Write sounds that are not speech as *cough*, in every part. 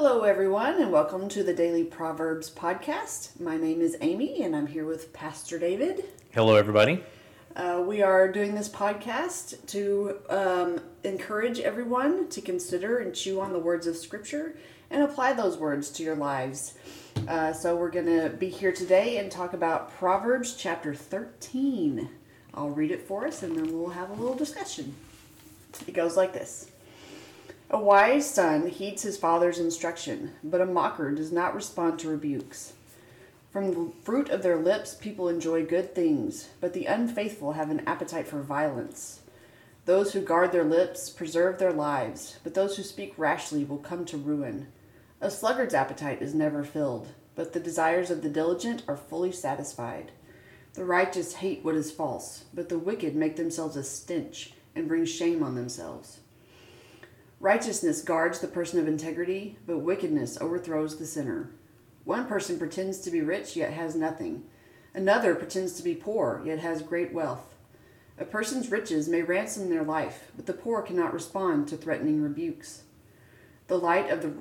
Hello, everyone, and welcome to the Daily Proverbs podcast. My name is Amy, and I'm here with Pastor David. Hello, everybody. Uh, we are doing this podcast to um, encourage everyone to consider and chew on the words of Scripture and apply those words to your lives. Uh, so, we're going to be here today and talk about Proverbs chapter 13. I'll read it for us and then we'll have a little discussion. It goes like this. A wise son heeds his father's instruction, but a mocker does not respond to rebukes. From the fruit of their lips, people enjoy good things, but the unfaithful have an appetite for violence. Those who guard their lips preserve their lives, but those who speak rashly will come to ruin. A sluggard's appetite is never filled, but the desires of the diligent are fully satisfied. The righteous hate what is false, but the wicked make themselves a stench and bring shame on themselves. Righteousness guards the person of integrity, but wickedness overthrows the sinner. One person pretends to be rich, yet has nothing. Another pretends to be poor, yet has great wealth. A person's riches may ransom their life, but the poor cannot respond to threatening rebukes. The light of the,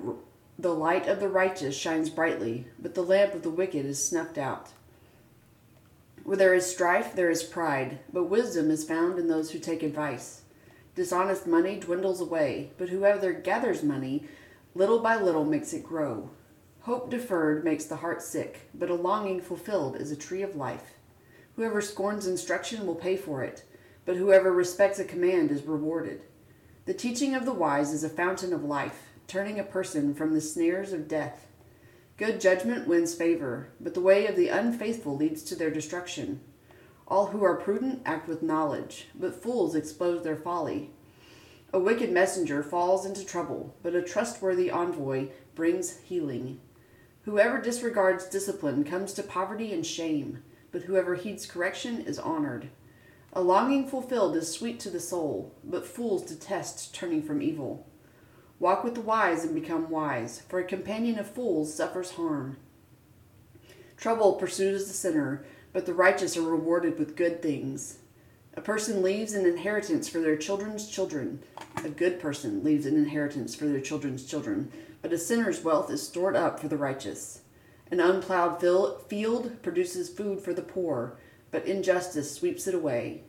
the light of the righteous shines brightly, but the lamp of the wicked is snuffed out. Where there is strife, there is pride, but wisdom is found in those who take advice. Dishonest money dwindles away, but whoever gathers money, little by little makes it grow. Hope deferred makes the heart sick, but a longing fulfilled is a tree of life. Whoever scorns instruction will pay for it, but whoever respects a command is rewarded. The teaching of the wise is a fountain of life, turning a person from the snares of death. Good judgment wins favor, but the way of the unfaithful leads to their destruction. All who are prudent act with knowledge, but fools expose their folly. A wicked messenger falls into trouble, but a trustworthy envoy brings healing. Whoever disregards discipline comes to poverty and shame, but whoever heeds correction is honored. A longing fulfilled is sweet to the soul, but fools detest turning from evil. Walk with the wise and become wise, for a companion of fools suffers harm. Trouble pursues the sinner, but the righteous are rewarded with good things. A person leaves an inheritance for their children's children. A good person leaves an inheritance for their children's children, but a sinner's wealth is stored up for the righteous. An unplowed field produces food for the poor, but injustice sweeps it away.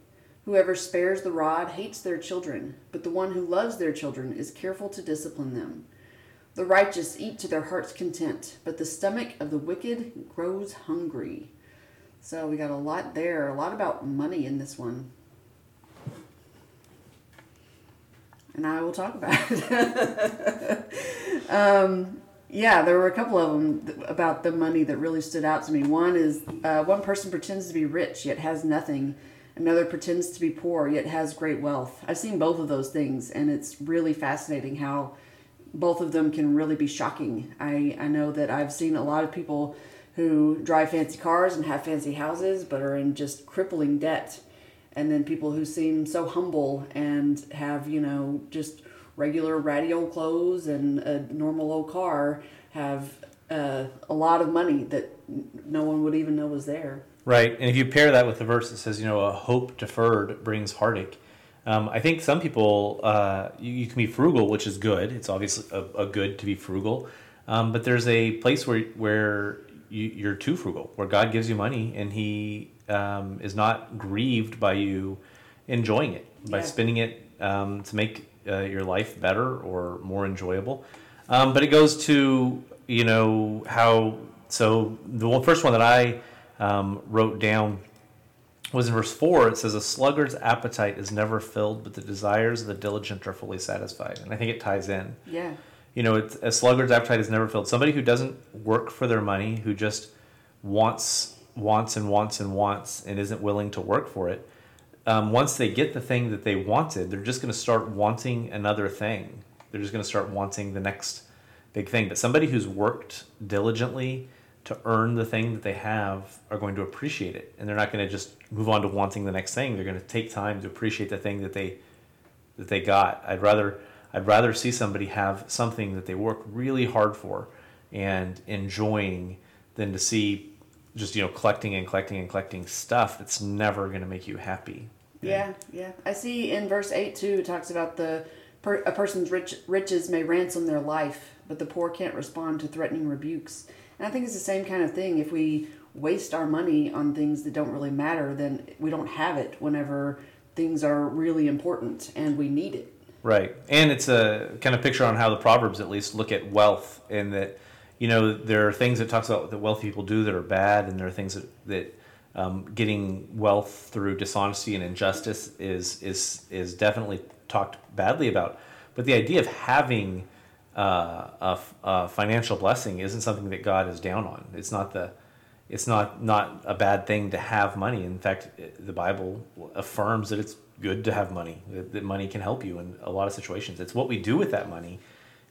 Whoever spares the rod hates their children, but the one who loves their children is careful to discipline them. The righteous eat to their heart's content, but the stomach of the wicked grows hungry. So we got a lot there, a lot about money in this one. And I will talk about it. *laughs* um, yeah, there were a couple of them about the money that really stood out to me. One is uh, one person pretends to be rich yet has nothing. Another pretends to be poor yet has great wealth. I've seen both of those things, and it's really fascinating how both of them can really be shocking. I, I know that I've seen a lot of people who drive fancy cars and have fancy houses but are in just crippling debt. And then people who seem so humble and have you know just regular ratty old clothes and a normal old car have uh, a lot of money that no one would even know was there. Right. And if you pair that with the verse that says you know a hope deferred brings heartache um, i think some people uh, you, you, can be frugal which is good. It's obviously a, a good to be frugal. Um, but there's a place where where you, are too frugal, where God gives you money and He um, is not grieved by you enjoying it, by spending it um, to make uh, your life better or more enjoyable. Um, but it goes to, you know, how, so the first one that I um, wrote down was in verse 4. It says, A sluggard's appetite is never filled, but the desires of the diligent are fully satisfied. And I think it ties in. Yeah you know, a sluggard's appetite is never filled. Somebody who doesn't work for their money, who just wants, wants and wants and wants, and isn't willing to work for it. Um, once they get the thing that they wanted, they're just going to start wanting another thing. They're just going to start wanting the next big thing. But somebody who's worked diligently to earn the thing that they have are going to appreciate it, and they're not going to just move on to wanting the next thing. They're going to take time to appreciate the thing that they that they got. I'd rather I'd rather see somebody have something that they work really hard for and enjoying than to see just you know collecting and collecting and collecting stuff that's never going to make you happy. Yeah, yeah. I see in verse 8 too it talks about the per, a person's rich, riches may ransom their life, but the poor can't respond to threatening rebukes. And I think it's the same kind of thing. If we waste our money on things that don't really matter, then we don't have it whenever things are really important and we need it. Right. And it's a kind of picture on how the Proverbs at least look at wealth and that, you know, there are things that talks about that wealthy people do that are bad and there are things that, that um, getting wealth through dishonesty and injustice is, is, is definitely talked badly about. But the idea of having uh, a, a financial blessing isn't something that God is down on. It's not the, it's not not a bad thing to have money. In fact, the Bible affirms that it's good to have money. That, that money can help you in a lot of situations. It's what we do with that money,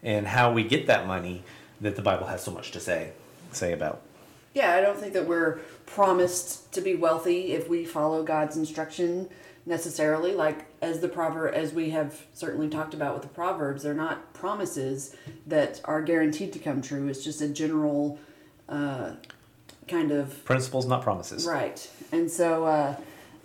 and how we get that money that the Bible has so much to say say about. Yeah, I don't think that we're promised to be wealthy if we follow God's instruction necessarily. Like as the proverb, as we have certainly talked about with the proverbs, they're not promises that are guaranteed to come true. It's just a general. Uh, kind of principles, not promises. Right, and so uh,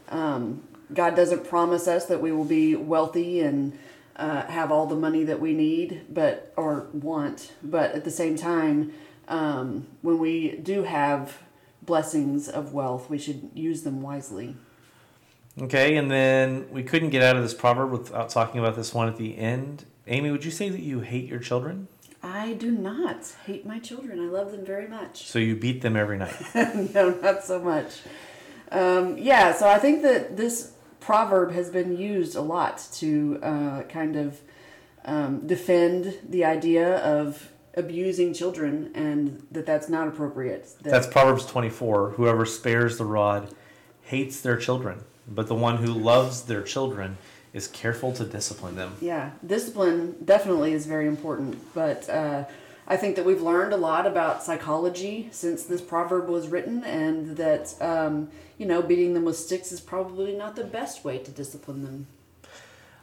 um, God doesn't promise us that we will be wealthy and uh, have all the money that we need, but or want. But at the same time, um, when we do have blessings of wealth, we should use them wisely. Okay, and then we couldn't get out of this proverb without talking about this one at the end. Amy, would you say that you hate your children? I do not hate my children. I love them very much. So you beat them every night? *laughs* no, not so much. Um, yeah, so I think that this proverb has been used a lot to uh, kind of um, defend the idea of abusing children and that that's not appropriate. That that's Proverbs 24. Whoever spares the rod hates their children, but the one who loves their children is careful to discipline them. Yeah, discipline definitely is very important, but uh, I think that we've learned a lot about psychology since this proverb was written, and that um, you know beating them with sticks is probably not the best way to discipline them.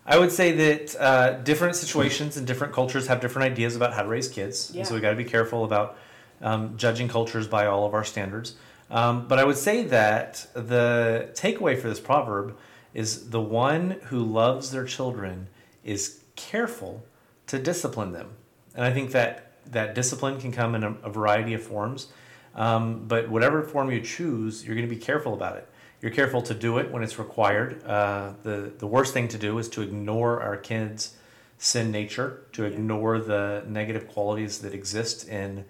I would say that uh, different situations and different cultures have different ideas about how to raise kids, yeah. and so we got to be careful about um, judging cultures by all of our standards. Um, but I would say that the takeaway for this proverb is the one who loves their children is careful to discipline them. And I think that that discipline can come in a, a variety of forms. Um, but whatever form you choose, you're going to be careful about it. You're careful to do it when it's required. Uh, the, the worst thing to do is to ignore our kids' sin nature, to ignore the negative qualities that exist in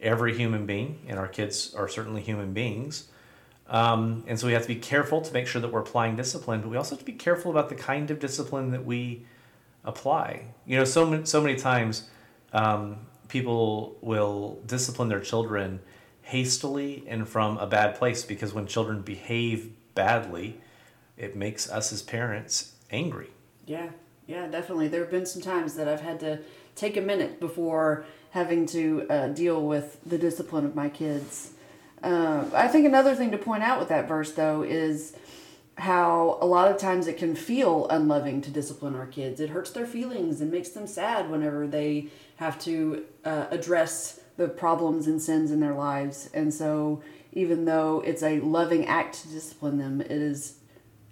every human being, and our kids are certainly human beings. Um, and so we have to be careful to make sure that we're applying discipline, but we also have to be careful about the kind of discipline that we apply. You know, so so many times um, people will discipline their children hastily and from a bad place because when children behave badly, it makes us as parents angry. Yeah, yeah, definitely. There have been some times that I've had to take a minute before having to uh, deal with the discipline of my kids. Uh, I think another thing to point out with that verse, though, is how a lot of times it can feel unloving to discipline our kids. It hurts their feelings and makes them sad whenever they have to uh, address the problems and sins in their lives. And so, even though it's a loving act to discipline them, it is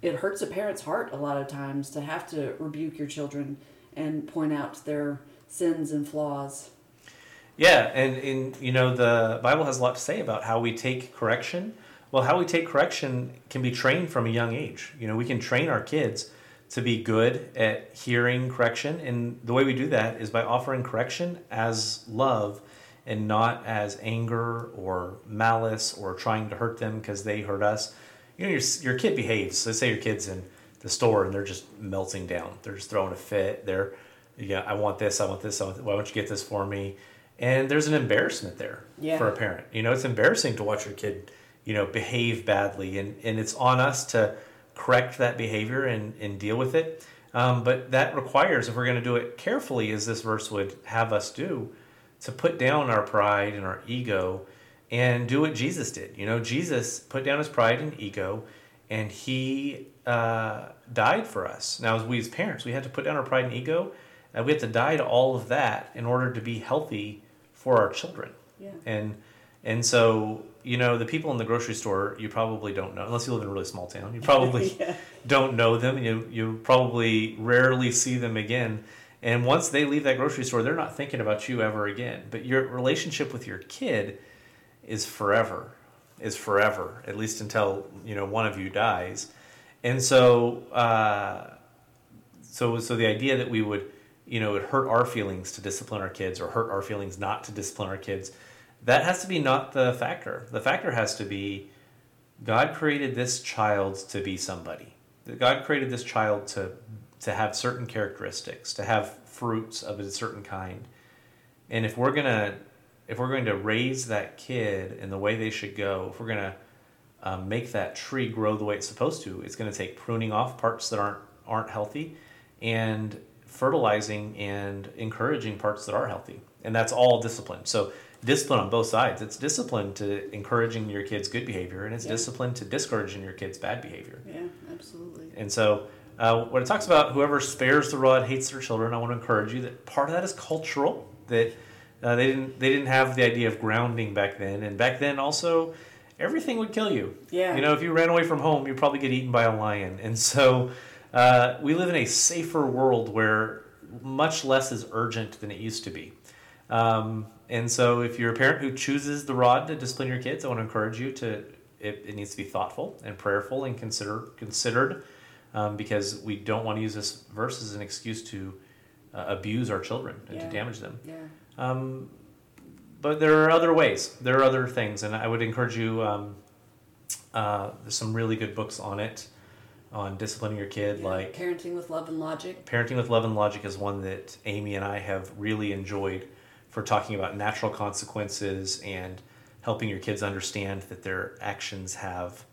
it hurts a parent's heart a lot of times to have to rebuke your children and point out their sins and flaws. Yeah, and in you know the Bible has a lot to say about how we take correction. Well, how we take correction can be trained from a young age. You know, we can train our kids to be good at hearing correction, and the way we do that is by offering correction as love and not as anger or malice or trying to hurt them because they hurt us. You know, your your kid behaves. Let's say your kid's in the store and they're just melting down. They're just throwing a fit. They're, yeah, I want this. I want this. I want, why don't you get this for me? And there's an embarrassment there yeah. for a parent. You know, it's embarrassing to watch your kid, you know, behave badly, and and it's on us to correct that behavior and and deal with it. Um, but that requires, if we're going to do it carefully, as this verse would have us do, to put down our pride and our ego and do what Jesus did. You know, Jesus put down his pride and ego, and he uh, died for us. Now, as we as parents, we had to put down our pride and ego. and we have to die to all of that in order to be healthy for our children. Yeah. And and so you know the people in the grocery store you probably don't know unless you live in a really small town. You probably *laughs* yeah. don't know them. You you probably rarely see them again. And once they leave that grocery store, they're not thinking about you ever again. But your relationship with your kid is forever, is forever, at least until you know one of you dies. And so, uh, so, so the idea that we would, you know, it hurt our feelings to discipline our kids or hurt our feelings not to discipline our kids, that has to be not the factor. The factor has to be God created this child to be somebody. God created this child to to have certain characteristics, to have fruits of a certain kind. And if we're gonna if we're going to raise that kid in the way they should go, if we're gonna um, make that tree grow the way it's supposed to, it's going to take pruning off parts that aren't aren't healthy, and fertilizing and encouraging parts that are healthy, and that's all discipline. So discipline on both sides. It's discipline to encouraging your kids' good behavior, and it's yeah. discipline to discouraging your kids' bad behavior. Yeah, absolutely. And so uh, when it talks about whoever spares the rod hates their children, I want to encourage you that part of that is cultural. That uh, they didn't they didn't have the idea of grounding back then, and back then also everything would kill you. Yeah. You know, if you ran away from home, you'd probably get eaten by a lion. And so uh, we live in a safer world where much less is urgent than it used to be. Um, and so if you're a parent who chooses the rod to discipline your kids, I want to encourage you to. It, it needs to be thoughtful and prayerful and consider considered um, because we don't want to use this verse as an excuse to uh, abuse our children and yeah. to damage them. Yeah. Um, but there are other ways. There are other things, and I would encourage you. Um, uh, there's some really good books on it, on disciplining your kid, yeah. like Parenting with Love and Logic. Parenting with Love and Logic is one that Amy and I have really enjoyed for talking about natural consequences and helping your kids understand that their actions have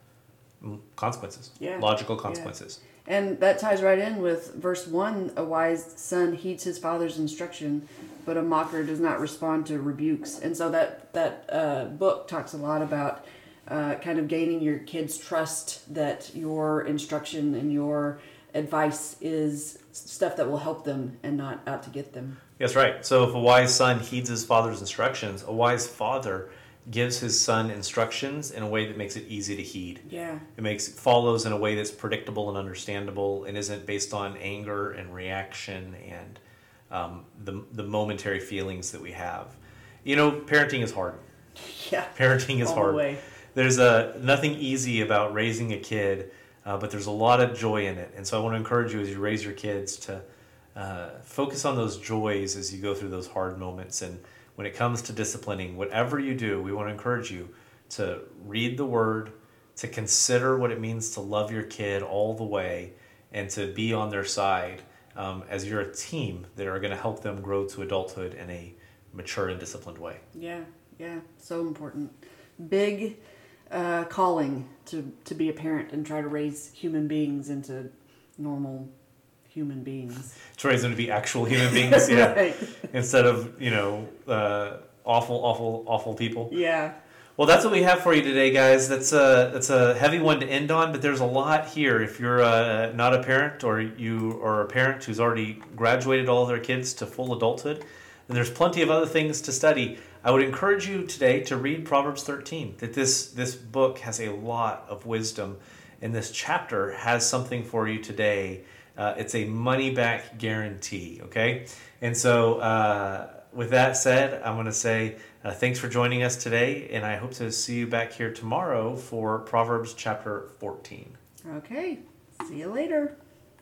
consequences, yeah. logical consequences. Yeah. And that ties right in with verse 1 A wise son heeds his father's instruction, but a mocker does not respond to rebukes. And so that, that uh, book talks a lot about uh, kind of gaining your kids' trust that your instruction and your advice is stuff that will help them and not out to get them. That's right. So if a wise son heeds his father's instructions, a wise father gives his son instructions in a way that makes it easy to heed. Yeah. It makes follows in a way that's predictable and understandable and isn't based on anger and reaction and um, the, the momentary feelings that we have. You know, parenting is hard. *laughs* Yeah. Parenting is All hard. There's a nothing easy about raising a kid, uh, but there's a lot of joy in it. And so I want to encourage you as you raise your kids to uh, focus on those joys as you go through those hard moments and when it comes to disciplining, whatever you do, we want to encourage you to read the word, to consider what it means to love your kid all the way, and to be on their side um, as you're a team that are going to help them grow to adulthood in a mature and disciplined way. Yeah, yeah, so important. Big uh, calling to, to be a parent and try to raise human beings into normal human beings. To raise them to be actual human beings, *laughs* yeah. right. Instead of, you know, uh, awful, awful, awful people. Yeah. Well, that's what we have for you today, guys. That's a that's a heavy one to end on, but there's a lot here. If you're uh, not a parent or you are a parent who's already graduated all their kids to full adulthood, then there's plenty of other things to study. I would encourage you today to read Proverbs 13. That this this book has a lot of wisdom, and this chapter has something for you today uh, it's a money back guarantee, okay? And so, uh, with that said, I'm going to say uh, thanks for joining us today, and I hope to see you back here tomorrow for Proverbs chapter 14. Okay, see you later.